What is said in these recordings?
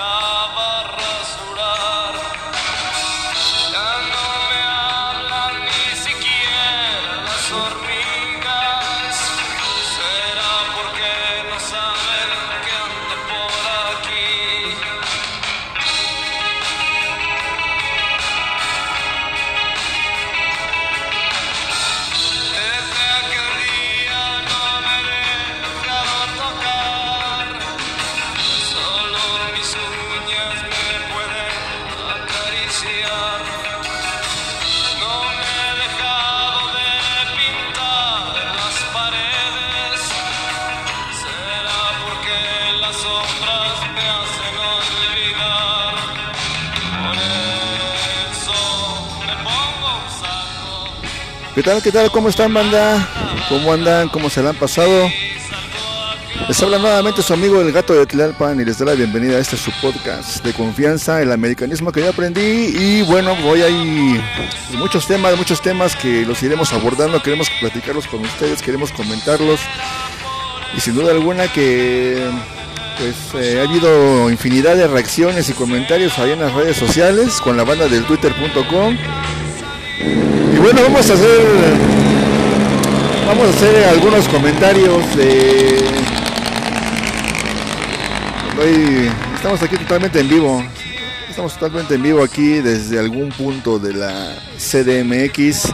야. ¿Qué tal? ¿Qué tal? ¿Cómo están, banda? ¿Cómo andan? ¿Cómo se la han pasado? Les habla nuevamente su amigo el gato de Tlalpan y les da la bienvenida a este su podcast de confianza, el americanismo que yo aprendí. Y bueno, voy ahí muchos temas, muchos temas que los iremos abordando, queremos platicarlos con ustedes, queremos comentarlos. Y sin duda alguna que pues eh, ha habido infinidad de reacciones y comentarios ahí en las redes sociales con la banda del twitter.com. Y bueno, vamos a hacer vamos a hacer algunos comentarios de Hoy estamos aquí totalmente en vivo. Estamos totalmente en vivo aquí desde algún punto de la CDMX.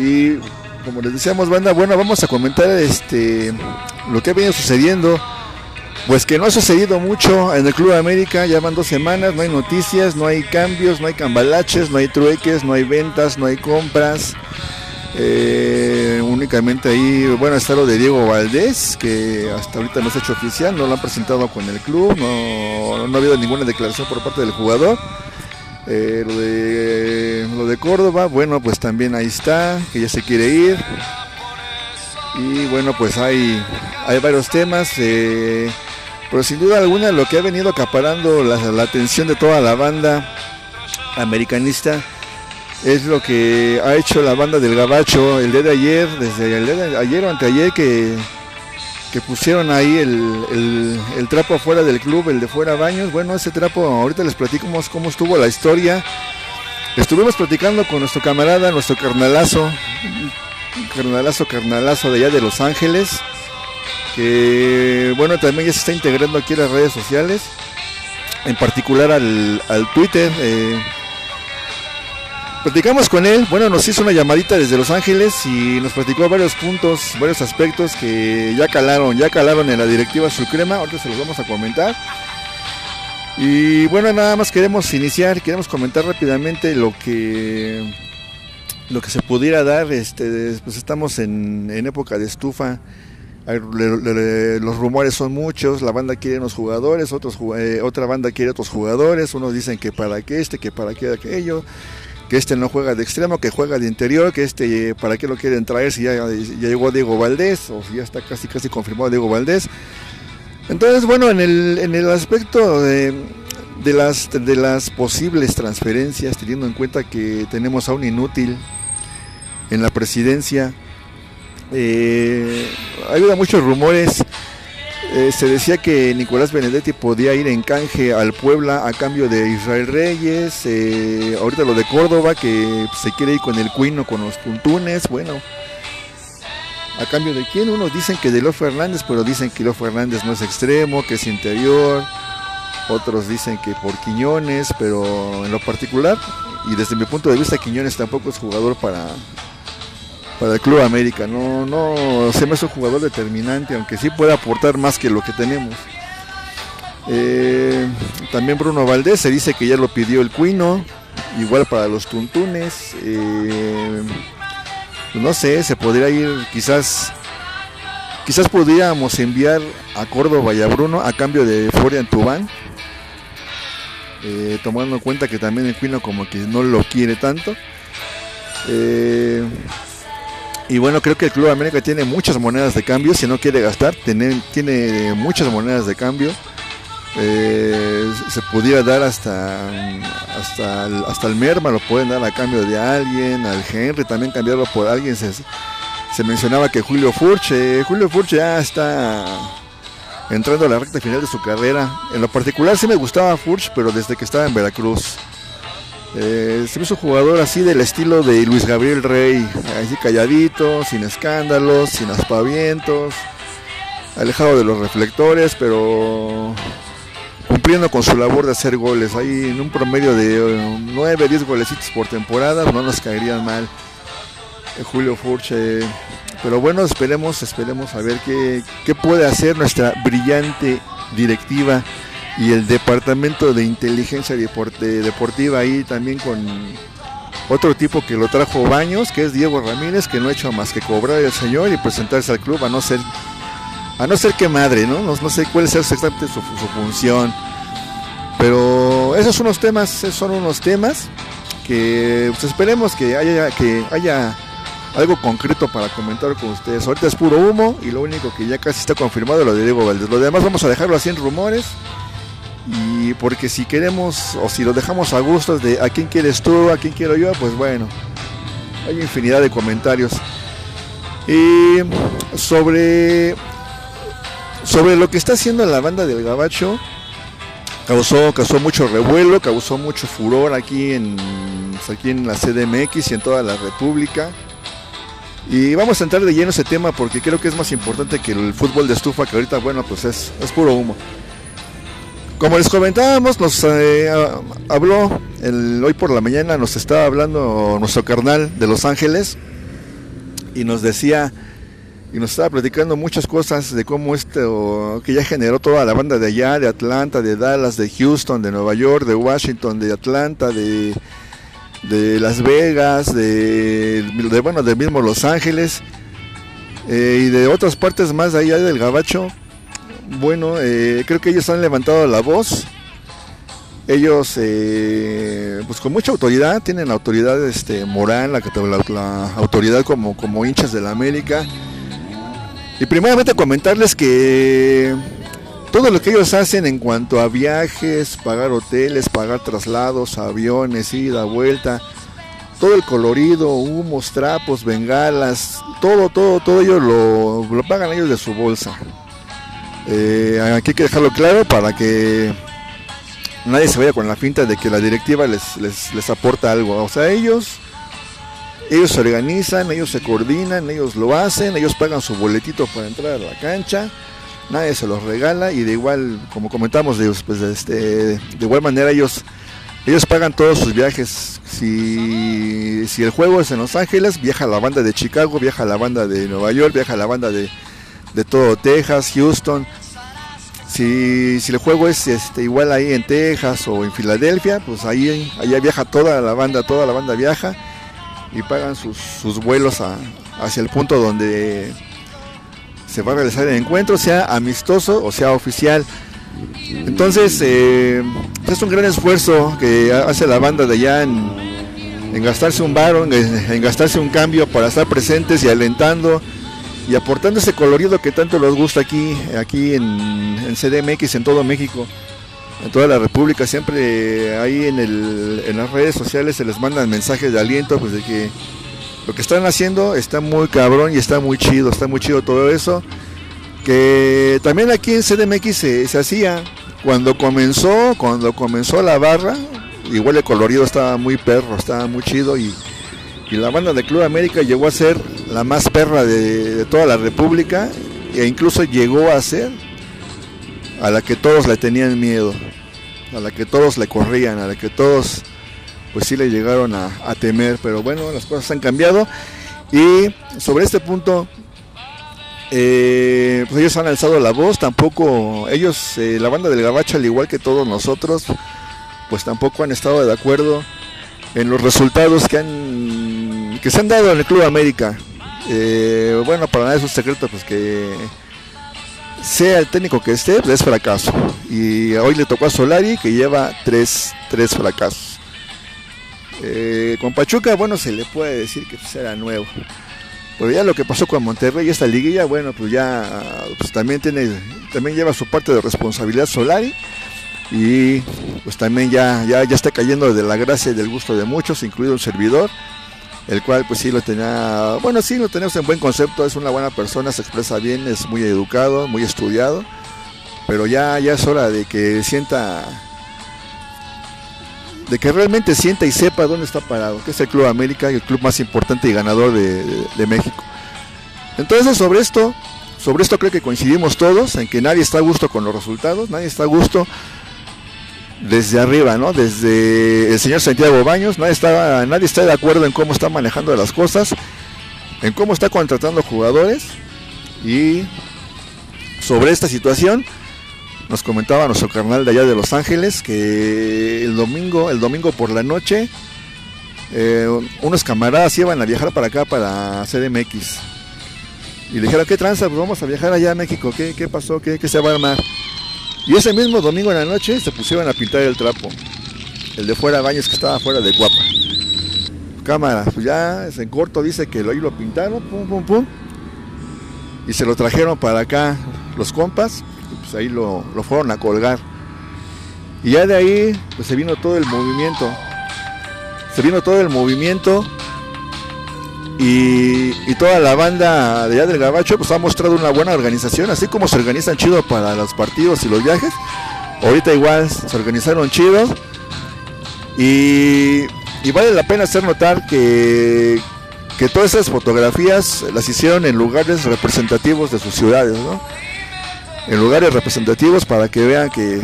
Y como les decíamos, banda, bueno, vamos a comentar este lo que ha venido sucediendo. Pues que no ha sucedido mucho en el Club América, ya van dos semanas, no hay noticias, no hay cambios, no hay cambalaches, no hay trueques, no hay ventas, no hay compras. Eh, únicamente ahí, bueno, está lo de Diego Valdés, que hasta ahorita no se ha hecho oficial, no lo han presentado con el club, no, ha habido ninguna declaración por parte del jugador. Eh, lo, de, lo de Córdoba, bueno, pues también ahí está, que ya se quiere ir. Y bueno, pues hay, hay varios temas. eh, pero sin duda alguna lo que ha venido acaparando la, atención de toda la banda americanista es lo que ha hecho la banda del Gabacho el día de ayer, desde el día de ayer o anteayer que, que pusieron ahí el, el- el trapo afuera del club, el de fuera baños. Bueno, ese trapo, ahorita les platicamos cómo estuvo la historia. Estuvimos platicando con nuestro camarada, nuestro carnalazo, carnalazo, carnalazo de allá de Los Ángeles, que bueno, también ya se está integrando aquí a las redes sociales, en particular al, al Twitter. eh, Platicamos con él, bueno, nos hizo una llamadita desde Los Ángeles y nos platicó varios puntos, varios aspectos que ya calaron, ya calaron en la directiva Sucrema, ahorita se los vamos a comentar. Y bueno, nada más queremos iniciar, queremos comentar rápidamente lo que lo que se pudiera dar, este, pues estamos en, en época de estufa, los rumores son muchos, la banda quiere unos jugadores, eh, otra banda quiere otros jugadores, unos dicen que para qué este, que para qué aquello, que este no juega de extremo, que juega de interior, que este eh, para qué lo quieren traer si ya, ya llegó Diego Valdés o si ya está casi casi confirmado Diego Valdés. Entonces, bueno, en el, en el aspecto de, de las, de las posibles transferencias, teniendo en cuenta que tenemos a un inútil en la presidencia, eh, muchos rumores. Eh, se decía que Nicolás Benedetti podía ir en canje al Puebla a cambio de Israel Reyes. eh, ahorita lo de Córdoba, que se quiere ir con el Cuino, con los Tuntunes. Bueno, ¿a cambio de quién? Unos dicen que de Leo Fernández, pero dicen que Leo Fernández no es extremo, que es interior. Otros dicen que por Quiñones, pero en lo particular, y desde mi punto de vista, Quiñones tampoco es jugador para, para el Club América. No, no se me hace un jugador determinante, aunque sí puede aportar más que lo que tenemos. Eh, también Bruno Valdés se dice que ya lo pidió el Cuino, igual para los Tuntunes. eh, no sé, se podría ir quizás. Quizás podríamos enviar a Córdoba y a Bruno a cambio de Florian Tubán. eh, tomando en cuenta que también el Cuino como que no lo quiere tanto. Y bueno, creo que el Club América tiene muchas monedas de cambio. Si no quiere gastar, tiene, tiene muchas monedas de cambio. Eh, se pudiera dar hasta hasta hasta el Merma, lo pueden dar a cambio de alguien. Al Henry también cambiarlo por alguien. Se, se mencionaba que Julio Furche, Julio Furche ya está entrando a la recta final de su carrera. En lo particular sí me gustaba Furch, pero desde que estaba en Veracruz. Eh, se hizo un jugador así del estilo de Luis Gabriel Rey, así calladito, sin escándalos, sin aspavientos, alejado de los reflectores, pero cumpliendo con su labor de hacer goles. Ahí en un promedio de 9, 10 golecitos por temporada, no nos caerían mal. Eh, Julio Furche. Pero bueno, esperemos, esperemos a ver qué, qué puede hacer nuestra brillante directiva y el departamento de inteligencia deportiva ahí también con otro tipo que lo trajo Baños, que es Diego Ramírez, que no ha hecho más que cobrar el señor y presentarse al club a no ser a no ser que madre, ¿no? No, sé cuál es exactamente su, función. Pero esos son unos temas, son unos temas que pues, esperemos que haya, que haya algo concreto para comentar con ustedes. Ahorita es puro humo y lo único que ya casi está confirmado es lo de Diego Valdés. Lo demás vamos a dejarlo así en rumores. Y porque si queremos o si lo dejamos a gustos de a quién quieres tú, a quién quiero yo, pues bueno, hay infinidad de comentarios. Y sobre sobre lo que está haciendo la banda del Gabacho, causó, causó mucho revuelo, causó mucho furor aquí en, aquí en la CDMX y en toda la República. Y vamos a entrar de lleno ese tema porque creo que es más importante que el fútbol de estufa, que ahorita, bueno, pues es, es puro humo. Como les comentábamos, nos eh, habló hoy por la mañana, nos estaba hablando nuestro carnal de Los Ángeles y nos decía y nos estaba platicando muchas cosas de cómo esto que ya generó toda la banda de allá, de Atlanta, de Dallas, de Houston, de Nueva York, de Washington, de Atlanta, de, de Las Vegas, de, bueno, de mismo Los Ángeles eh, y de otras partes más allá del Gabacho. Bueno, eh, creo que ellos han levantado la voz. Ellos, eh, pues con mucha autoridad, tienen autoridad este, moral, la, la, autoridad como, como hinchas de la América y primeramente comentarles que todo lo que ellos hacen en cuanto a viajes, pagar hoteles, pagar traslados, aviones, ida, vuelta, todo el colorido, humos, trapos, bengalas, todo, todo, todo ellos lo, lo pagan ellos de su bolsa. Eh, aquí hay que dejarlo claro para que nadie se vaya con la finta de que la directiva les, les, les aporta algo. O sea, ellos ellos se organizan, ellos se coordinan, ellos lo hacen, ellos pagan su boletito para entrar a la cancha, nadie se los regala y de igual, como comentamos, de, pues, este, de igual manera ellos, ellos pagan todos sus viajes. Si, si el juego es en Los Ángeles, viaja la banda de Chicago, viaja la banda de Nueva York, viaja la banda de, de todo Texas, Houston. Si, si el juego es este, igual ahí en Texas o en Filadelfia, pues ahí allá viaja toda la banda, toda la banda viaja y pagan sus, sus vuelos hacia el punto donde se va a realizar el encuentro, sea amistoso o sea oficial. Entonces, eh, es un gran esfuerzo que hace la banda de allá en, gastarse un bar, en, gastarse un cambio para estar presentes y alentando y aportando ese colorido que tanto les gusta aquí, aquí en, en CDMX, en todo México en toda la República, siempre ahí en, el, en las redes sociales se les mandan mensajes de aliento, pues de que lo que están haciendo está muy cabrón y está muy chido, está muy chido todo eso. Que también aquí en CDMX se, se hacía, cuando comenzó, cuando comenzó la barra, igual el colorido estaba muy perro, estaba muy chido y, y la banda de Club América llegó a ser la más perra de, toda la República e incluso llegó a ser a la que todos le tenían miedo, a la que todos le corrían, a la que todos pues sí le llegaron a, temer, pero bueno, las cosas han cambiado. Y sobre este punto eh, pues ellos han alzado la voz, tampoco ellos, eh, la banda del Gabacho, al igual que todos nosotros, pues tampoco han estado de acuerdo en los resultados que han que se han dado en el Club América. Eh, bueno, para nada es un secreto, pues que sea el técnico que esté, pues, es fracaso. Y hoy le tocó a Solari que lleva tres, tres fracasos. Eh, con Pachuca, bueno, se le puede decir que pues, nuevo. Pero ya lo que pasó con Monterrey, esta liguilla, bueno, pues ya pues, también tiene, también lleva su parte de responsabilidad Solari. Y pues también ya, ya, ya está cayendo de la gracia y del gusto de muchos, incluido un servidor el cual pues sí lo tenía, bueno sí lo tenemos en buen concepto, es una buena persona, se expresa bien, es muy educado, muy estudiado, pero ya, ya es hora de que sienta, de que realmente sienta y sepa dónde está parado, que es el Club América, el club más importante y ganador de, de- de México. Entonces sobre esto, sobre esto creo que coincidimos todos en que nadie está a gusto con los resultados, nadie está a gusto desde arriba, ¿no? Desde el señor Santiago Baños, nadie está, nadie está de acuerdo en cómo está manejando las cosas, en cómo está contratando jugadores y sobre esta situación nos comentaba nuestro carnal de allá de Los Ángeles que el domingo, el domingo por la noche, eh, unos camaradas iban a viajar para acá para CDMX. Y le dijeron, ¿qué tranza? Pues vamos a viajar allá a México. ¿Qué, qué pasó? ¿Qué, ¿Qué se va a armar? Y ese mismo domingo en la noche se pusieron a pintar el trapo. El de fuera Baños que estaba fuera de Guapa. Cámara, pues ya en corto dice que ahí lo pintaron, pum, pum, pum. Y se lo trajeron para acá los compas. Y pues ahí lo, lo fueron a colgar. Y ya de ahí pues se vino todo el movimiento. Se vino todo el movimiento. Y, toda la banda de allá del Gabacho pues ha mostrado una buena organización, así como se organizan chido para los partidos y los viajes. Ahorita igual se organizaron chido. Y, y vale la pena hacer notar que, que todas esas fotografías las hicieron en lugares representativos de sus ciudades, ¿no? En lugares representativos para que vean que,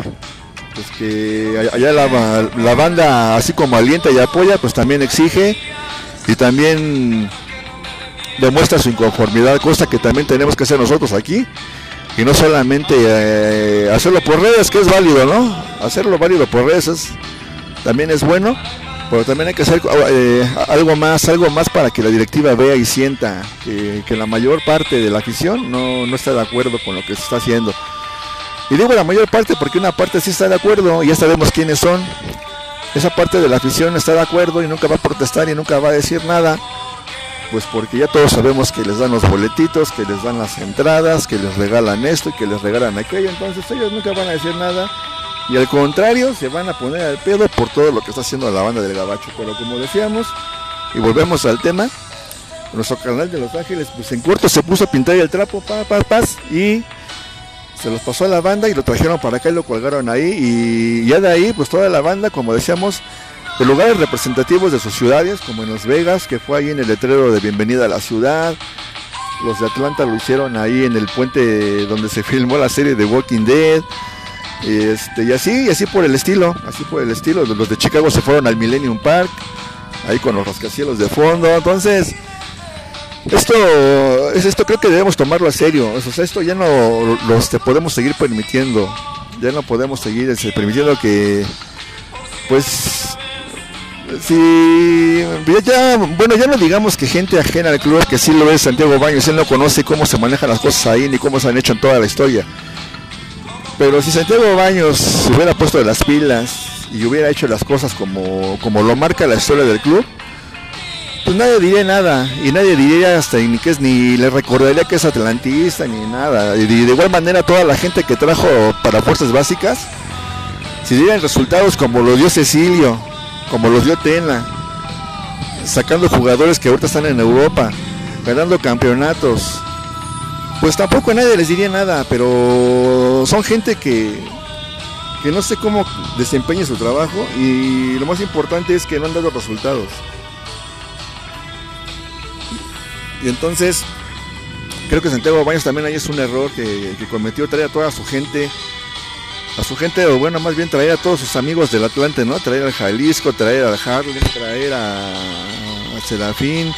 pues que allá la, la banda, así como alienta y apoya, pues también exige y también demuestra su inconformidad, cosa que también tenemos que hacer nosotros aquí. Y no solamente eh, hacerlo por redes, que es válido, ¿no? Hacerlo válido por redes es- también es bueno, pero también hay que hacer eh, algo más, algo más para que la directiva vea y sienta que, la mayor parte de la afición no, no está de acuerdo con lo que se está haciendo. Y digo la mayor parte porque una parte sí está de acuerdo ya sabemos quiénes son. Esa parte de la afición está de acuerdo y nunca va a protestar y nunca va a decir nada. Pues porque ya todos sabemos que les dan los boletitos, que les dan las entradas, que les regalan esto y que les regalan aquello. Entonces ellos nunca van a decir nada. Y al contrario, se van a poner al pedo por todo lo que está haciendo la banda del Gabacho. Pero como decíamos, y volvemos al tema, nuestro canal de Los Ángeles, pues en corto se puso a pintar el trapo, pa, pa, paz, y se los pasó a la banda y lo trajeron para acá y lo colgaron ahí. Y ya de ahí, pues toda la banda, como decíamos, de lugares representativos de sus ciudades, como en Las Vegas, que fue ahí en el letrero de bienvenida a la ciudad. Los de Atlanta lo hicieron ahí en el puente donde se filmó la serie de Walking Dead. Este, y así, y así por el estilo, así por el estilo. Los de Chicago se fueron al Millennium Park, ahí con los rascacielos de fondo. Entonces, esto, es esto creo que debemos tomarlo a serio. O esto ya no los te podemos seguir permitiendo. Ya no podemos seguir este, permitiendo que, pues, si ya- bueno, ya no digamos que gente ajena al club, que sí lo es Santiago Baños, él no conoce cómo se manejan las cosas ahí ni cómo se han hecho en toda la historia. Pero si Santiago Baños se hubiera puesto de las pilas y hubiera hecho las cosas como, como lo marca la historia del club, pues nadie diría nada y nadie diría hasta ni que es ni le recordaría que es atlantista ni nada. Y de, igual manera toda la gente que trajo para fuerzas básicas, si dieran resultados como lo dio Cecilio, como los dio Tena, sacando jugadores que ahorita están en Europa, ganando campeonatos, pues tampoco nadie les diría nada, pero son gente que, que no sé cómo desempeña su trabajo y lo más importante es que no han dado resultados. Y entonces, creo que Santiago Baños también ahí es un error que, cometió traer a toda su gente, a su gente, o bueno, más bien traer a todos sus amigos del Atlante, ¿no? Traer al Jalisco, traer al Harlem, traer a, a Serafín,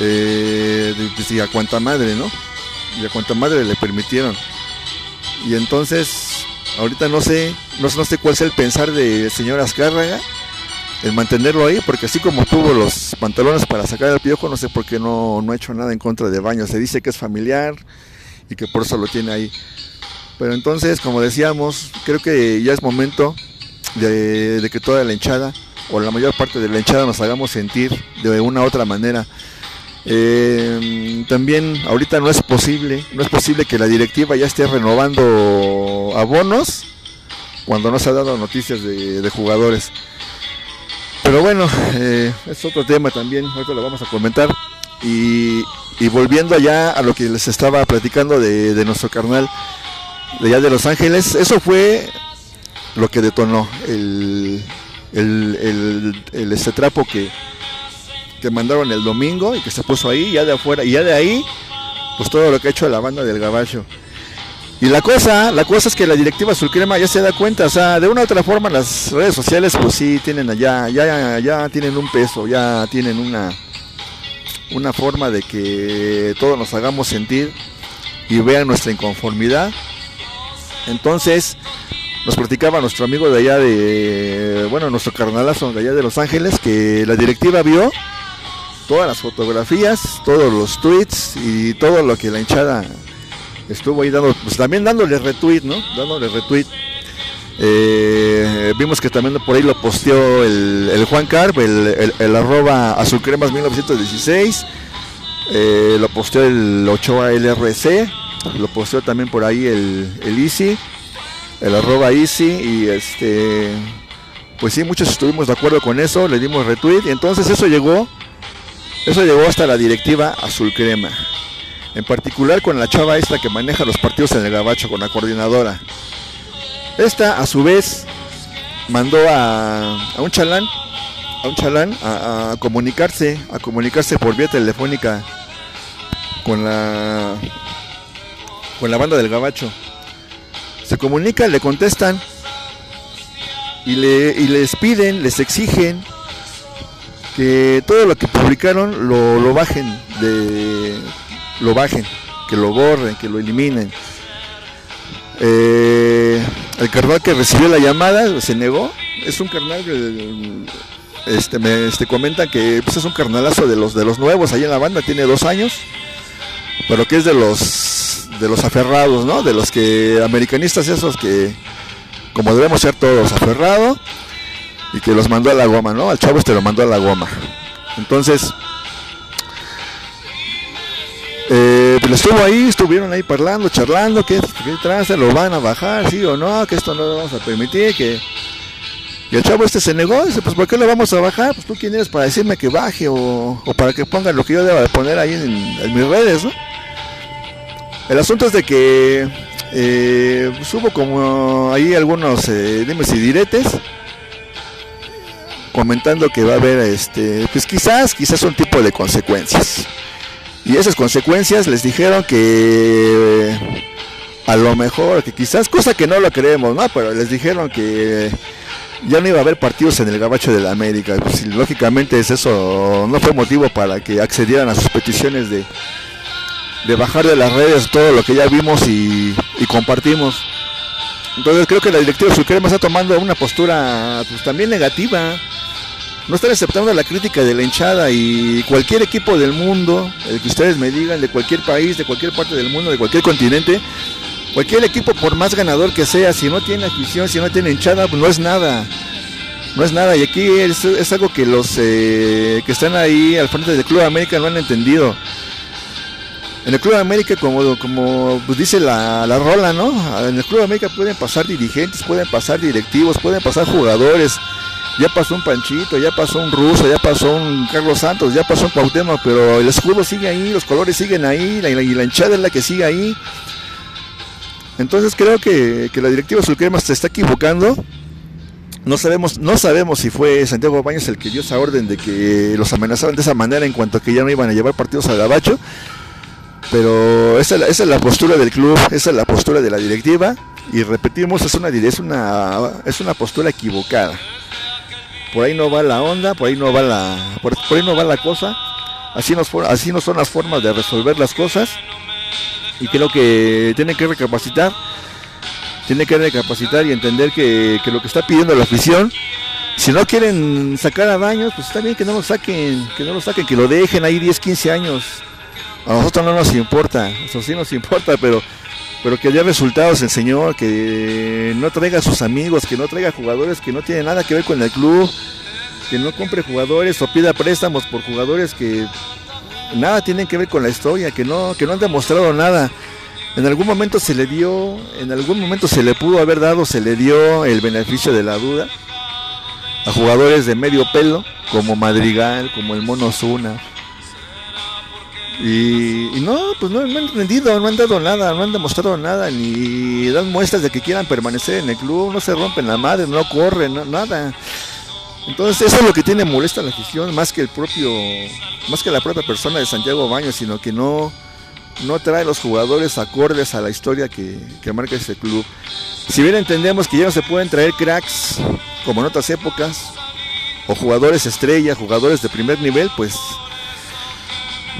eh, y a cuanta madre, ¿no? Y a cuanta madre le permitieron. Y entonces, ahorita no sé, no, no sé cuál sea el pensar del señor Azcárraga el mantenerlo ahí, porque así como tuvo los pantalones para sacar el piojo, no sé por qué no, no ha hecho nada en contra de Baños. Se dice que es familiar y que por eso lo tiene ahí. Pero entonces, como decíamos, creo que ya es momento de, que toda la hinchada, o la mayor parte de la hinchada, nos hagamos sentir de una u otra manera. Eh, también ahorita no es posible, no es posible que la directiva ya esté renovando abonos cuando no se ha dado noticias de jugadores. Pero bueno, eh, es otro tema también, ahorita lo vamos a comentar. Y, volviendo allá a lo que les estaba platicando de, nuestro carnal, de allá de Los Ángeles. Eso fue lo que detonó el, el este trapo que, que mandaron el domingo y que se puso ahí, ya de afuera, y ya de ahí, pues todo lo que ha hecho la banda del Gabacho. Y la cosa, la cosa es que la directiva Sulcrema ya se da cuenta, o sea, de una u otra forma las redes sociales pues sí tienen allá, ya, ya tienen un peso, ya tienen una, una forma de que todos nos hagamos sentir y vean nuestra inconformidad. Entonces, nos platicaba nuestro amigo de allá de, bueno, nuestro carnalazo de allá de Los Ángeles, que la directiva vio todas las fotografías, todos los tweets y todo lo que la hinchada estuvo ahí dando, pues también dándole retweet, ¿no? Dándole retweet. Eh, vimos que también por ahí lo posteó el, el Juan Carp, el, el, arroba azulcremas 1916, eh, lo posteó el Ochoa LRC, lo posteó también por ahí el, el Easy, el arroba Easy, y este, pues sí, muchos estuvimos de acuerdo con eso, le dimos retweet, y entonces eso llegó, eso llegó hasta la directiva Azul Crema en particular con la chava esta que maneja los partidos en el gabacho con la coordinadora. Esta a su vez mandó a, a un chalán, a un chalán a, comunicarse, a comunicarse por vía telefónica con la con la banda del gabacho. Se comunican, le contestan y, le, y les piden, les exigen que todo lo que publicaron lo, lo bajen de lo bajen, que lo borren, que lo eliminen. Eh, el carnal que recibió la llamada se negó. Es un carnal que este, me este, comenta que pues, es un carnalazo de los de los nuevos ahí en la banda, tiene dos años, pero que es de los de los aferrados, ¿no? De los que americanistas esos que como debemos ser todos aferrados y que los mandó a la goma, ¿no? Al chavo este lo mandó a la goma. Entonces, pues estuvo ahí, estuvieron ahí parlando, charlando, que, que tranza, lo van a bajar, sí o no, que esto no lo vamos a permitir, que... Y el chavo este se negó, dice, pues ¿por qué lo vamos a bajar? Pues tú quién eres para decirme que baje o, para que ponga lo que yo deba de poner ahí en, en, mis redes, ¿no? El asunto es de que eh, pues hubo como ahí algunos eh, dimes y diretes comentando que va a haber este pues quizás quizás un tipo de consecuencias y esas consecuencias les dijeron que a lo mejor, que quizás, cosa que no lo creemos, ¿no? Pero les dijeron que ya no iba a haber partidos en el gabacho de la América. Pues, lógicamente es eso no fue motivo para que accedieran a sus peticiones de, de bajar de las redes todo lo que ya vimos y, y compartimos. Entonces creo que la directiva Sucrema está tomando una postura pues, también negativa no están aceptando la crítica de la hinchada y cualquier equipo del mundo, el que ustedes me digan, de cualquier país, de cualquier parte del mundo, de cualquier continente, cualquier equipo por más ganador que sea, si no tiene afición, si no tiene hinchada, pues no es nada. No es nada. Y aquí es, algo que los eh, que están ahí al frente del Club América no han entendido. En el Club América, como, pues dice la, la rola, ¿no? En el Club América pueden pasar dirigentes, pueden pasar directivos, pueden pasar jugadores, ya pasó un Panchito, ya pasó un Ruso, ya pasó un Carlos Santos, ya pasó un Cuauhtémoc, pero el escudo sigue ahí, los colores siguen ahí, la, hinchada es la que sigue ahí. Entonces creo que, que la directiva Sulcrema se está equivocando. No sabemos, no sabemos si fue Santiago Baños el que dio esa orden de que los amenazaban de esa manera en cuanto a que ya no iban a llevar partidos al gabacho. Pero esa, esa es la postura del club, esa es la postura de la directiva. Y repetimos, es una, es una, es una postura equivocada por ahí no va la onda, por ahí no va la, por, ahí no va la cosa, así no, así no son las formas de resolver las cosas y creo que tienen que recapacitar, tienen que recapacitar y entender que, que, lo que está pidiendo la afición, si no quieren sacar a baños, pues está bien que no lo saquen, que no lo saquen, que lo dejen ahí 10, 15 años. A nosotros no nos importa, eso sí nos importa, pero pero que haya resultados el señor, que no traiga a sus amigos, que no traiga jugadores que no tienen nada que ver con el club, que no compre jugadores o pida préstamos por jugadores que nada tienen que ver con la historia, que no, que no han demostrado nada. En algún momento se le dio, en algún momento se le pudo haber dado, se le dio el beneficio de la duda a jugadores de medio pelo, como Madrigal, como el Mono Zuna, Y, no, pues no, han rendido, no han dado nada, no han demostrado nada, ni dan muestras de que quieran permanecer en el club, no se rompen la madre, no corren, nada. Entonces eso es lo que tiene molesta la afición, más que el propio, más que la propia persona de Santiago Baños, sino que no, no trae los jugadores acordes a la historia que, que marca este club. Si bien entendemos que ya no se pueden traer cracks como en otras épocas, o jugadores estrella, jugadores de primer nivel, pues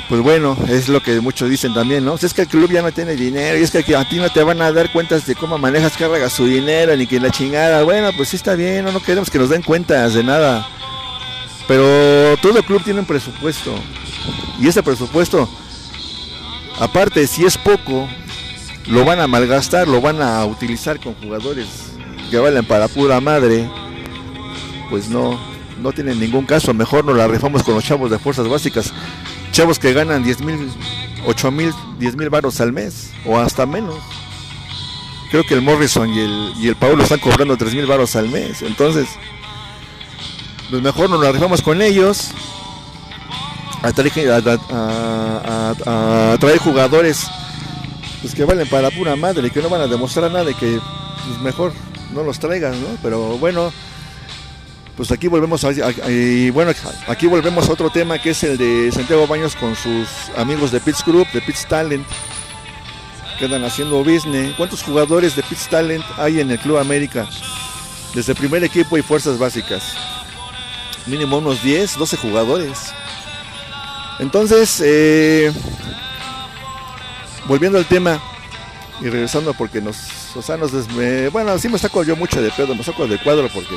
pues bueno, es lo que muchos dicen también, ¿no? Es que el club ya no tiene dinero y es que a ti no te van a dar cuentas de cómo manejas carga su dinero ni que la chingada. Bueno, pues sí está bien, no, no queremos que nos den cuentas de nada. Pero todo club tiene un presupuesto. Y ese presupuesto, aparte, si es poco, lo van a malgastar, lo van a utilizar con jugadores que valen para pura madre. Pues no, no tienen ningún caso. Mejor nos la rifamos con los chavos de fuerzas básicas chavos que ganan 10 mil, 8 mil, 10 mil baros al mes o hasta menos. Creo que el Morrison y el, y el Paulo están cobrando 3 mil baros al mes. Entonces, pues mejor nos la con ellos. A traer, a, traer jugadores pues que valen para pura madre y que no van a demostrar nada y que pues mejor no los traigan, ¿no? Pero bueno, pues aquí volvemos a, y bueno, aquí volvemos a otro tema que es el de Santiago Baños con sus amigos de Pitts Group, de Pitts Talent, quedan haciendo business. ¿Cuántos jugadores de Pitts Talent hay en el Club América? Desde primer equipo y fuerzas básicas. Mínimo unos 10, 12 jugadores. Entonces, eh, volviendo al tema y regresando porque nos, o sea, nos bueno, sí me saco yo mucho de pedo, me saco de cuadro porque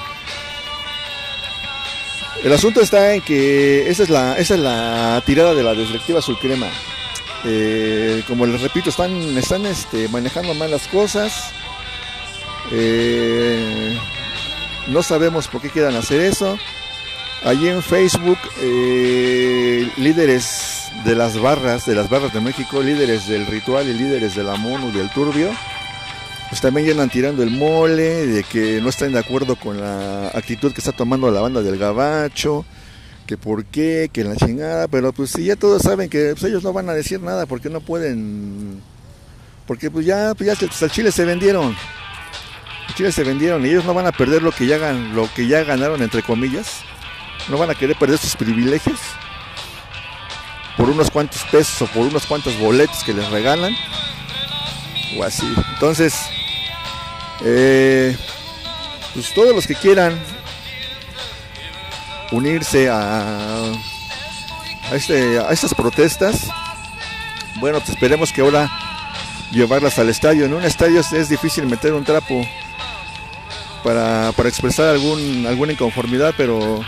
el asunto está en que esa es la, esa es la tirada de la directiva Sulcrema. Eh, como les repito, están, están este, manejando mal las cosas. Eh, no sabemos por qué quieran hacer eso. Allí en Facebook, eh, líderes de las barras, de las barras de México, líderes del ritual y líderes de la MONU y del Turbio, pues también ya andan tirando el mole, de que no están de acuerdo con la actitud que está tomando la banda del Gabacho, que por qué, que la chingada, pero pues si ya todos saben que pues, ellos no van a decir nada porque no pueden, porque pues ya, pues ya pues, al Chile se vendieron, al Chile se vendieron y ellos no van a perder lo que ya, lo que ya ganaron entre comillas, no van a querer perder sus privilegios por unos cuantos pesos o por unos cuantos boletos que les regalan o así. Entonces, eh, pues todos los que quieran unirse a, a, este, a estas protestas, bueno, pues esperemos que ahora llevarlas al estadio. En un estadio es difícil meter un trapo para, para expresar algún, alguna inconformidad, pero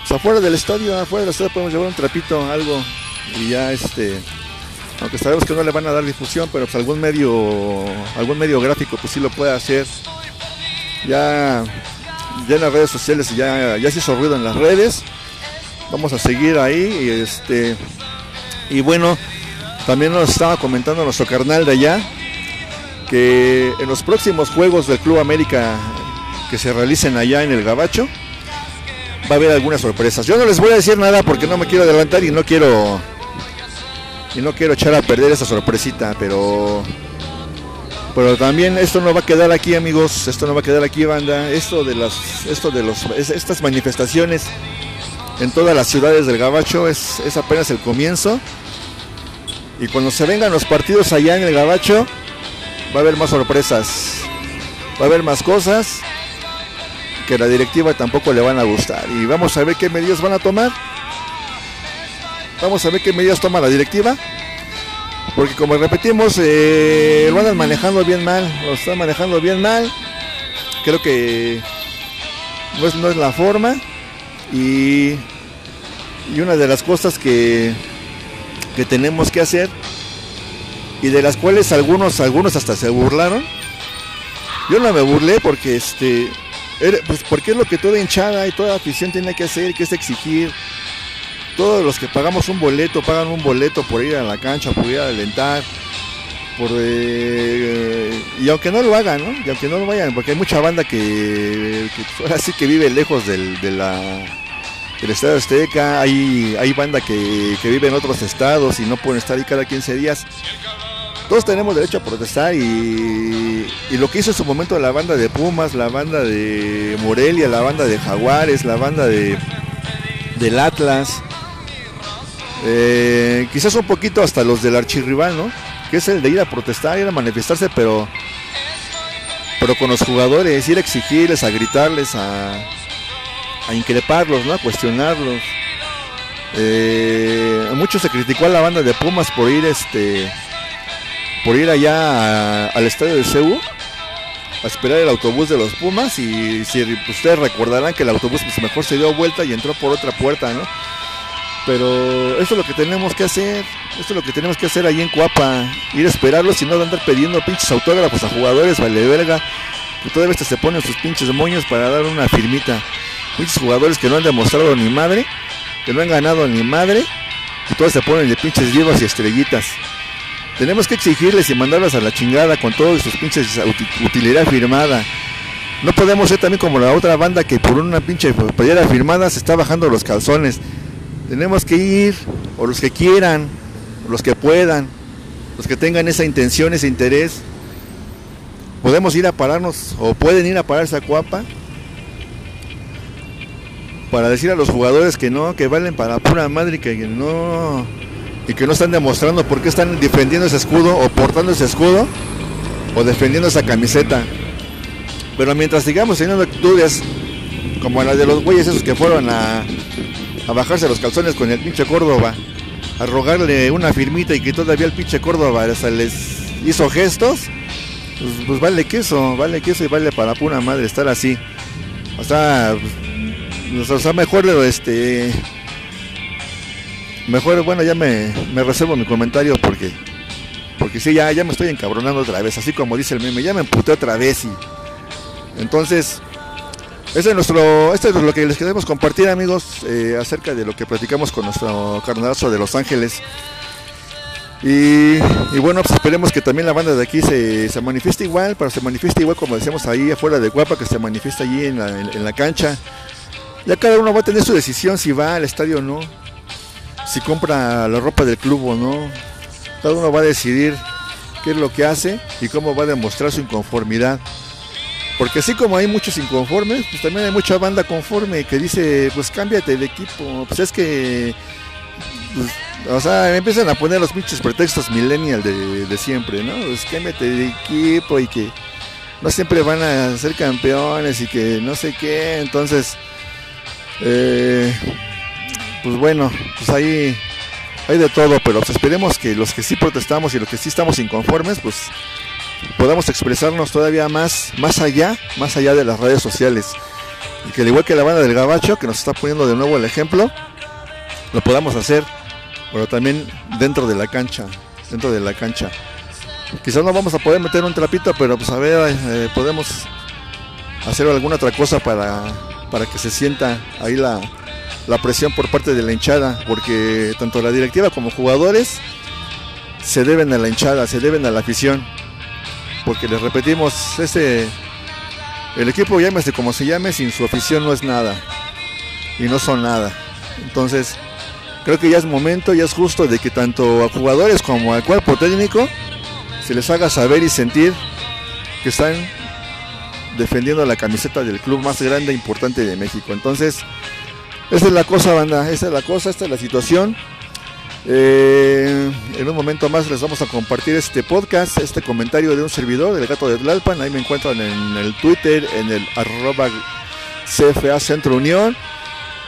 pues afuera del estadio, afuera del estadio podemos llevar un trapito, algo, y ya este aunque sabemos que no le van a dar difusión, pero pues algún medio, algún medio gráfico pues sí lo puede hacer. Ya, ya en las redes sociales ya, ya se hizo ruido en las redes. Vamos a seguir ahí este y bueno, también nos estaba comentando nuestro carnal de allá que en los próximos juegos del Club América que se realicen allá en el Gabacho va a haber algunas sorpresas. Yo no les voy a decir nada porque no me quiero adelantar y no quiero y no quiero echar a perder esa sorpresita, pero pero también esto no va a quedar aquí, amigos, esto no va a quedar aquí, banda. Esto de las esto de los estas manifestaciones en todas las ciudades del Gabacho es, es apenas el comienzo. Y cuando se vengan los partidos allá en el Gabacho, va a haber más sorpresas. Va a haber más cosas que la directiva tampoco le van a gustar. Y vamos a ver qué medidas van a tomar. Vamos a ver qué medidas toma la directiva. Porque como repetimos, eh, lo andan manejando bien mal. Lo están manejando bien mal. Creo que no es, no es la forma. Y, y una de las cosas que, que tenemos que hacer y de las cuales algunos algunos hasta se burlaron. Yo no me burlé porque este pues porque es lo que toda hinchada y toda afición tiene que hacer, que es exigir todos los que pagamos un boleto, pagan un boleto por ir a la cancha, por ir a alentar, eh, y aunque no lo hagan. Y aunque no lo vayan, porque hay mucha banda que, que que vive lejos del, de Estadio Azteca, hay, banda que, vive en otros estados y no pueden estar ahí cada 15 días. Todos tenemos derecho a protestar y, lo que hizo en su momento la banda de Pumas, la banda de Morelia, la banda de Jaguares, la banda de del Atlas, eh, quizás un poquito hasta los del archirrival, ¿no? Que es el de ir a protestar, ir a manifestarse, pero pero con los jugadores, ir a exigirles, a gritarles, a, increparlos, ¿no? A cuestionarlos. Eh, mucho se criticó a la banda de Pumas por ir este por ir allá al estadio de CEU a esperar el autobús de los Pumas y si ustedes recordarán que el autobús pues mejor se dio vuelta y entró por otra puerta, ¿no? Pero eso es lo que tenemos que hacer, esto es lo que tenemos que hacer ahí en Cuapa, ir a esperarlos y no andar pidiendo pinches autógrafos a jugadores, vale verga, que todavía se ponen sus pinches moños para dar una firmita. Pinches jugadores que no han demostrado ni madre, que no han ganado ni madre, y todos se ponen de pinches vivas y estrellitas. Tenemos que exigirles y mandarlas a la chingada con todos sus pinches uti- utilidad firmada. No podemos ser también como la otra banda que por una pinche playera firmada se está bajando los calzones. Tenemos que ir, o los que quieran, los que puedan, los que tengan esa intención, ese interés. Podemos ir a pararnos, o pueden ir a pararse a Cuapa, para decir a los jugadores que no, que valen para pura madre que no, y que no están demostrando por qué están defendiendo ese escudo, o portando ese escudo, o defendiendo esa camiseta. Pero mientras sigamos teniendo actitudes como la de los güeyes esos que fueron a, a bajarse los calzones con el pinche Córdoba, a rogarle una firmita y que todavía el pinche Córdoba les hizo gestos, pues, pues vale queso, vale queso y vale para pura madre estar así. O sea, pues, o sea mejor este mejor bueno ya me, me reservo mi comentario porque porque sí ya, ya me estoy encabronando otra vez, así como dice el meme, ya me emputé otra vez y entonces este es nuestro, este es lo que les queremos compartir amigos eh, acerca de lo que platicamos con nuestro carnalazo de Los Ángeles. Y, bueno, pues esperemos que también la banda de aquí se, se manifieste igual, pero se manifieste igual como decíamos ahí afuera de Guapa, que se manifiesta allí en la, en la cancha. Ya cada uno va a tener su decisión si va al estadio o no, si compra la ropa del club o no. Cada uno va a decidir qué es lo que hace y cómo va a demostrar su inconformidad. Porque así como hay muchos inconformes, pues también hay mucha banda conforme que dice, pues cámbiate de equipo. Pues es que, pues, o sea, empiezan a poner los pinches pretextos millennial de, de siempre, ¿no? Pues cámbiate de equipo y que no siempre van a ser campeones y que no sé qué. Entonces, eh, pues bueno, pues ahí hay de todo, pero pues esperemos que los que sí protestamos y los que sí estamos inconformes, pues podamos expresarnos todavía más, más allá, más allá de las redes sociales. Y que al igual que la banda del Gabacho, que nos está poniendo de nuevo el ejemplo, lo podamos hacer, pero también dentro de la cancha, dentro de la cancha. Quizás no vamos a poder meter un trapito, pero pues a ver, eh, podemos hacer alguna otra cosa para, para que se sienta ahí la, la presión por parte de la hinchada, porque tanto la directiva como jugadores se deben a la hinchada, se deben a la afición porque les repetimos, este el equipo llámese como se llame, sin su afición no es nada. Y no son nada. Entonces, creo que ya es momento, ya es justo de que tanto a jugadores como al cuerpo técnico se les haga saber y sentir que están defendiendo la camiseta del club más grande e importante de México. Entonces, esa es la cosa, banda, esa es la cosa, esta es la situación. Eh, en un momento más les vamos a compartir este podcast, este comentario de un servidor del gato de Tlalpan. Ahí me encuentran en el Twitter, en el arroba CFA Centro Unión.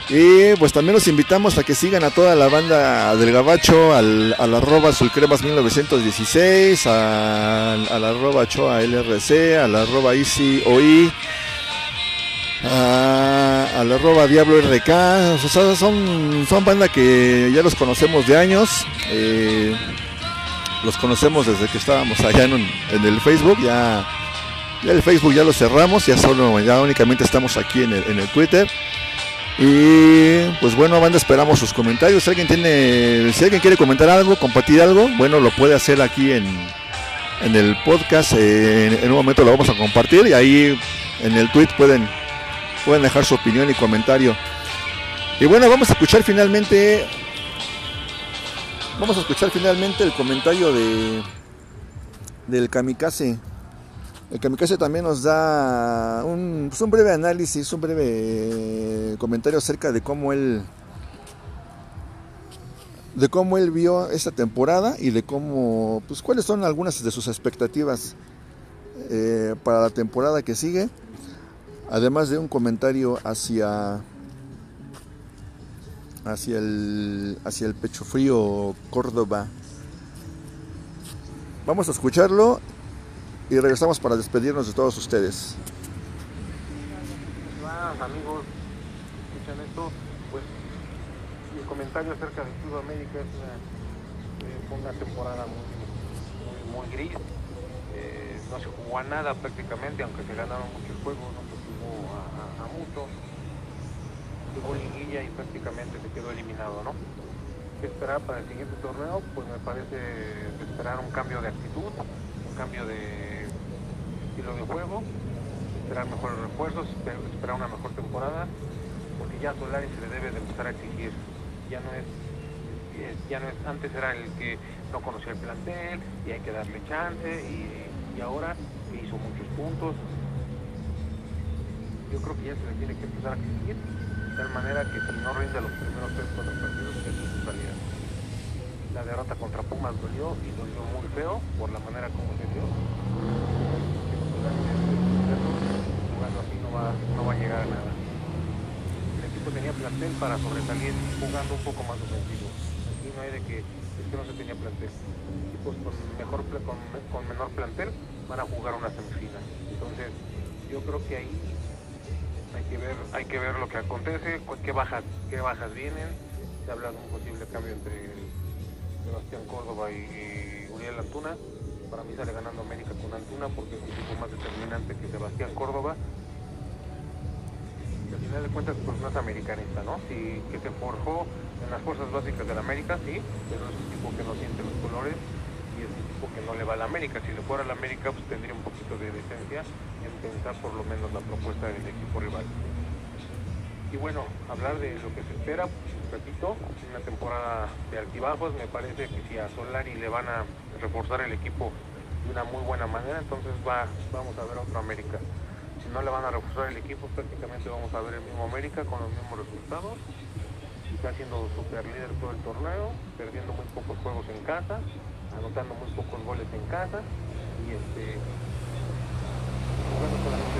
Y pues también los invitamos a que sigan a toda la banda del Gabacho, al, al arroba Sulcremas 1916, al, al arroba Choa LRC, al arroba Easy OI, al arroba Diablo RK. O sea, son, son banda que ya los conocemos de años. eh, los conocemos desde que estábamos allá en el Facebook. Ya, ya el Facebook ya lo cerramos, ya solo, ya únicamente estamos aquí en el, en el Twitter. Y pues bueno, banda, esperamos sus comentarios. Si alguien tiene, si alguien quiere comentar algo, compartir algo, bueno, lo puede hacer aquí en, en el podcast. eh, en, en un momento lo vamos a compartir y ahí en el tweet pueden, pueden dejar su opinión y comentario. Y bueno, vamos a escuchar finalmente. Vamos a escuchar finalmente el comentario de del Kamikaze. El Kamikaze también nos da un, pues un breve análisis, un breve comentario acerca de cómo él de cómo él vio esta temporada y de cómo, pues cuáles son algunas de sus expectativas eh, para la temporada que sigue, además de un comentario hacia hacia el hacia el pecho frío Córdoba. Vamos a escucharlo y regresamos para despedirnos de todos ustedes. amigos, escuchan esto, pues mi comentario acerca de Sudamérica es una, eh, una temporada muy, muy, muy gris. Eh, no se jugó a nada prácticamente, aunque se ganaron muchos juegos, no a, a, a mucho. Jugó liguilla y prácticamente se quedó eliminado, ¿no? ¿Qué esperar para el siguiente torneo? Pues me parece esperar un cambio de actitud, un cambio de estilo de juego, esperar mejores refuerzos, esperar una mejor temporada, porque ya a Solari se le debe de empezar a exigir. Ya no es, ya no es, antes era el que no conocía el plantel y hay que darle chance y, ahora hizo muchos puntos, yo creo que ya se le tiene que empezar a exigir de tal manera que si no rinde los primeros 3 4 partidos, es su salida. La derrota contra Pumas dolió y dolió muy feo por la manera como se dio. Jugando así no va, no va a llegar a nada. El equipo tenía plantel para sobresalir jugando un poco más ofensivo. Aquí no hay de que es que no se tenía plantel. Equipos con mejor con, con menor plantel van a jugar una semifinal. Entonces, yo creo que ahí hay que ver, hay que ver lo que acontece, qué bajas, qué bajas vienen. Se habla de un posible cambio entre Sebastián Córdoba y, y Uriel Antuna. Para mí sale ganando América con Antuna porque es un tipo más determinante que Sebastián Córdoba. Y al final de cuentas pues no es americanista, ¿no? Sí, que se forjó en las fuerzas básicas de la América, sí, pero es un tipo que no siente los colores y es un tipo que no le va a la América. Si le fuera a la América pues tendría un poquito de decencia en pensar por lo menos la propuesta del equipo rival. Y bueno, hablar de lo que se espera, repito, una temporada de altibajos, me parece que si a Solari le van a reforzar el equipo de una muy buena manera, entonces va, vamos a ver otro América. Si no le van a reforzar el equipo, prácticamente vamos a ver el mismo América con los mismos resultados. Está siendo super líder todo el torneo, perdiendo muy pocos juegos en casa, anotando muy pocos goles en casa. Y este jugando solamente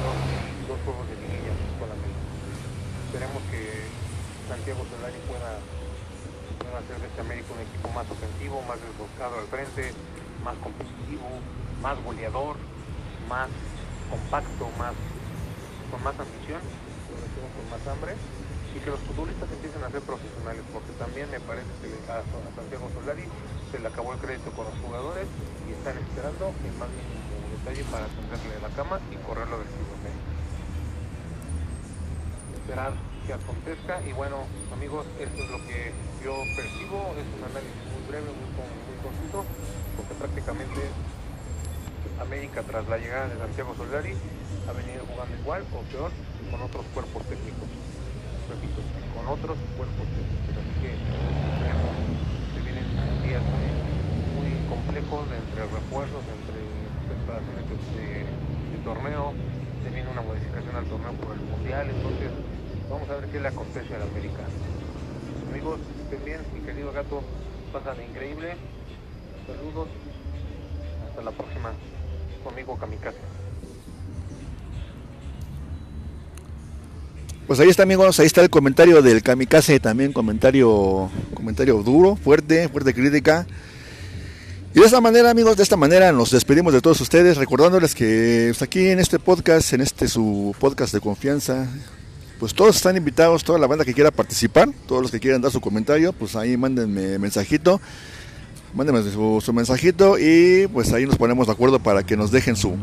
dos, juegos de liguilla América esperemos que Santiago Solari pueda, pueda hacer de este América un equipo más ofensivo, más desbocado al frente, más competitivo, más goleador, más compacto, más con más ambición, con más hambre, y que los futbolistas empiecen a ser profesionales, porque también me parece que a Santiago Solari se le acabó el crédito con los jugadores y están esperando el más mínimo detalle para tenderle la cama y correrlo del club esperar que acontezca y bueno amigos esto es lo que yo percibo es un análisis muy breve muy, muy conciso porque prácticamente América tras la llegada de Santiago Solari ha venido jugando igual o peor con otros cuerpos técnicos. Repito con otros cuerpos técnicos. Así que esperemos se vienen días muy, muy entre refuerzos entre preparaciones de, de- torneo se viene una modificación al torneo por el mundial entonces vamos a ver qué le acontece al América. Amigos estén bien mi querido gato pasan increíble. Saludos. Hasta la próxima conmigo Kamikaze. Pues ahí está amigos, ahí está el comentario del Kamikaze, también comentario, comentario duro, fuerte, fuerte crítica. Y de esta manera amigos, de esta manera nos despedimos de todos ustedes, recordándoles que pues, aquí en este podcast, en este su podcast de confianza, pues todos están invitados, toda la banda que quiera participar, todos los que quieran dar su comentario, pues ahí mándenme mensajito, mándenme su, mensajito y pues ahí nos ponemos de acuerdo para que nos dejen su,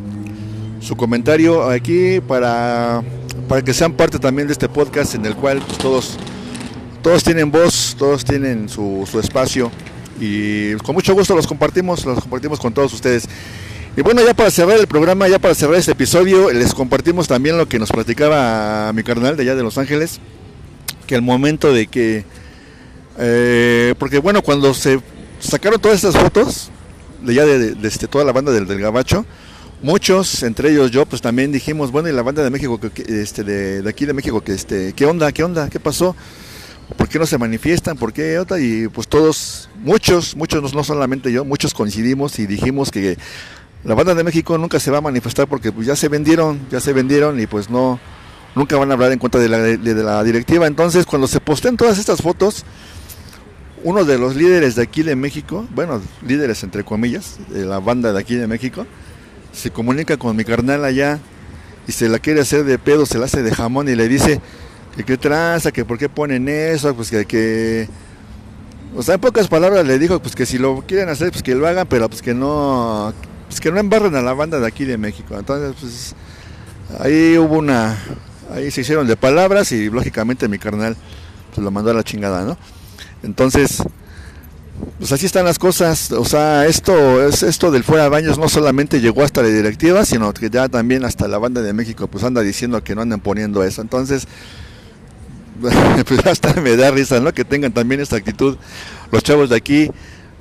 su comentario aquí para, para que sean parte también de este podcast en el cual pues, todos, todos tienen voz, todos tienen su, su espacio y con mucho gusto los compartimos, los compartimos con todos ustedes. Y bueno, ya para cerrar el programa, ya para cerrar este episodio, les compartimos también lo que nos platicaba mi carnal de allá de Los Ángeles, que al momento de que, eh, porque bueno, cuando se sacaron todas estas fotos, de ya de, este, toda la banda del, del Gabacho, muchos, entre ellos yo, pues también dijimos, bueno, y la banda de México, que, este, de, de aquí de México, que este, ¿qué onda? ¿Qué onda? ¿Qué pasó? ¿Por qué no se manifiestan? ¿Por qué otra? Y pues todos, muchos, muchos, no solamente yo, muchos coincidimos y dijimos que la banda de México nunca se va a manifestar porque pues ya se vendieron, ya se vendieron y pues no, nunca van a hablar en contra de la, de, la directiva. Entonces, cuando se postean todas estas fotos, uno de los líderes de aquí de México, bueno, líderes entre comillas, de la banda de aquí de México, se comunica con mi carnal allá y se la quiere hacer de pedo, se la hace de jamón y le dice que qué tranza, que por qué ponen eso, pues que, que, o sea, en pocas palabras le dijo pues que si lo quieren hacer, pues que lo hagan, pero pues que no, pues que no embarren a la banda de aquí de México. Entonces, pues ahí hubo una, ahí se hicieron de palabras y lógicamente mi carnal pues lo mandó a la chingada, ¿no? Entonces, pues así están las cosas, o sea, esto es esto del fuera de baños no solamente llegó hasta la directiva, sino que ya también hasta la banda de México pues anda diciendo que no andan poniendo eso. Entonces, pues hasta me da risa, ¿no? Que tengan también esta actitud los chavos de aquí,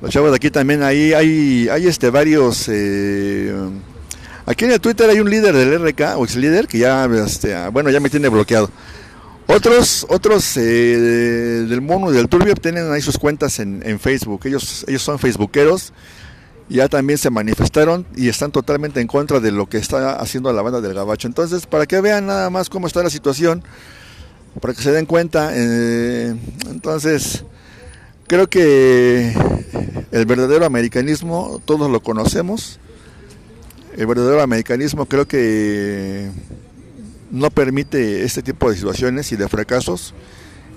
los chavos de aquí también ahí hay hay este varios eh, aquí en el Twitter hay un líder del RK o ex líder que ya este, bueno, ya me tiene bloqueado. Otros, otros eh, del mono y del turbio tienen ahí sus cuentas en, Facebook. Ellos, ellos son facebookeros. Ya también se manifestaron y están totalmente en contra de lo que está haciendo la banda del Gabacho. Entonces, para que vean nada más cómo está la situación, para que se den cuenta. Eh, entonces, creo que el verdadero americanismo todos lo conocemos. El verdadero americanismo creo que no permite este tipo de situaciones y de fracasos,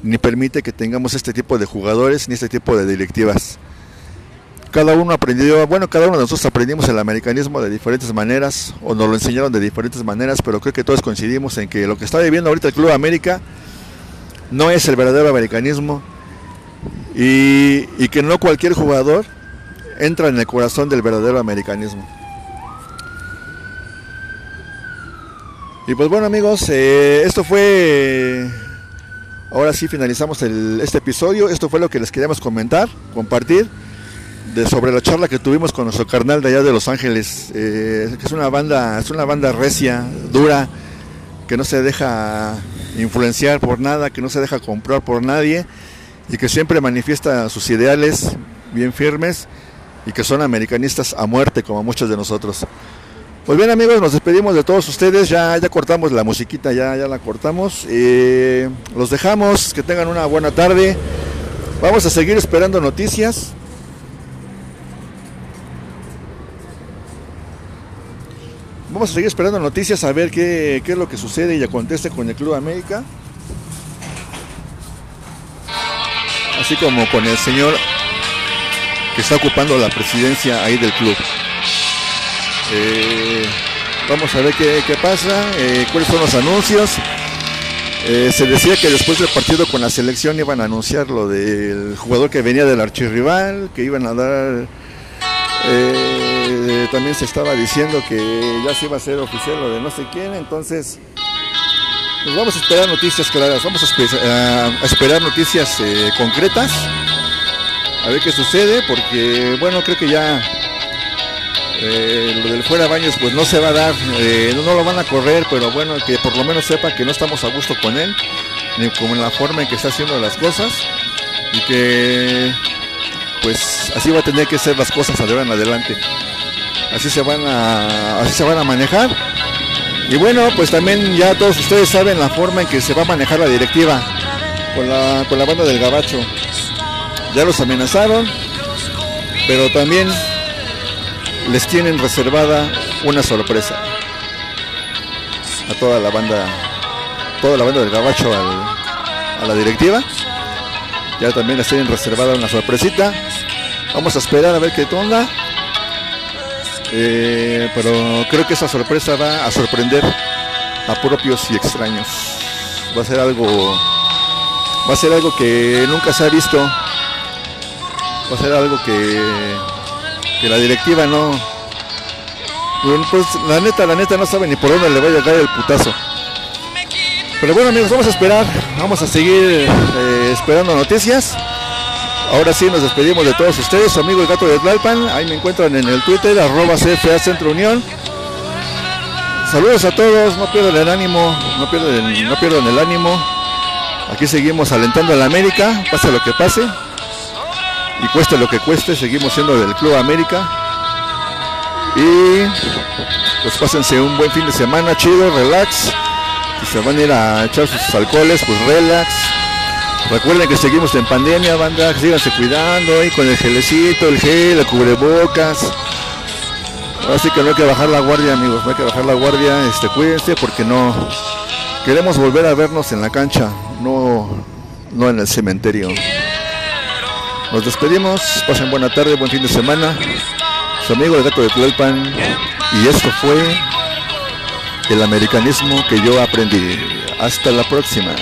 ni permite que tengamos este tipo de jugadores ni este tipo de directivas. Cada uno aprendió, bueno, cada uno de nosotros aprendimos el americanismo de diferentes maneras, o nos lo enseñaron de diferentes maneras, pero creo que todos coincidimos en que lo que está viviendo ahorita el Club América no es el verdadero americanismo y, que no cualquier jugador entra en el corazón del verdadero americanismo. Y pues bueno amigos, eh, esto fue, ahora sí finalizamos este episodio, esto fue lo que les queríamos comentar, compartir, sobre la charla que tuvimos con nuestro carnal de allá de Los Ángeles, eh, que es una banda, es una banda recia, dura, que no se deja influenciar por nada, que no se deja comprar por nadie y que siempre manifiesta sus ideales bien firmes y que son americanistas a muerte como muchos de nosotros. Pues bien amigos, nos despedimos de todos ustedes, ya, ya cortamos la musiquita, ya, ya la cortamos. Eh, los dejamos, que tengan una buena tarde. Vamos a seguir esperando noticias. Vamos a seguir esperando noticias a ver qué, qué es lo que sucede y acontece con el Club América. Así como con el señor que está ocupando la presidencia ahí del club. Eh, vamos a ver qué, qué pasa, eh, cuáles son los anuncios. Eh, se decía que después del partido con la selección iban a anunciar lo del jugador que venía del archirrival, que iban a dar... Eh, también se estaba diciendo que ya se iba a hacer oficial lo de no sé quién, entonces pues vamos a esperar noticias claras, vamos a, espe a esperar noticias concretas, a ver qué sucede, porque bueno, creo que ya eh, lo del fuera baños pues no se va a dar, eh, no, no, lo van a correr, pero bueno, que por lo menos sepa que no estamos a gusto con él, ni como en la forma en que está haciendo las cosas, y que pues así va a tener que ser las cosas de ahora en adelante. Así se van a, así se van a manejar. Y bueno, pues también ya todos ustedes saben la forma en que se va a manejar la directiva con la, con la banda del Gabacho. Ya los amenazaron, pero también les tienen reservada una sorpresa a toda la banda, toda la banda del Gabacho a la directiva. Ya también les tienen reservada una sorpresita. Vamos a esperar a ver qué onda. Eh, pero creo que esa sorpresa va a sorprender a propios y extraños. Va a ser algo, va a ser algo que nunca se ha visto. Va a ser algo que que la directiva no. Pues la neta, la neta no sabe ni por dónde le va a llegar el putazo. Pero bueno amigos, vamos a esperar, vamos a seguir eh, esperando noticias. Ahora sí nos despedimos de todos ustedes, su amigo el gato de Tlalpan, ahí me encuentran en el Twitter, arroba CFA Centro Unión. Saludos a todos, no pierdan el ánimo, no pierdan, no pierdan el ánimo. Aquí seguimos alentando a la América, pase lo que pase. Y cueste lo que cueste, seguimos siendo del Club América. Y pues pásense un buen fin de semana, chido, relax. Si se van a ir a echar sus alcoholes, pues relax. Recuerden que seguimos en pandemia, banda, síganse cuidando ahí con el gelecito, el gel, el cubrebocas. Así que no hay que bajar la guardia, amigos, no hay que bajar la guardia, este, cuídense porque no queremos volver a vernos en la cancha, no, no en el cementerio. Nos despedimos, pasen buena tarde, buen fin de semana. Su amigo el gato de Tlalpan y esto fue el americanismo que yo aprendí. Hasta la próxima.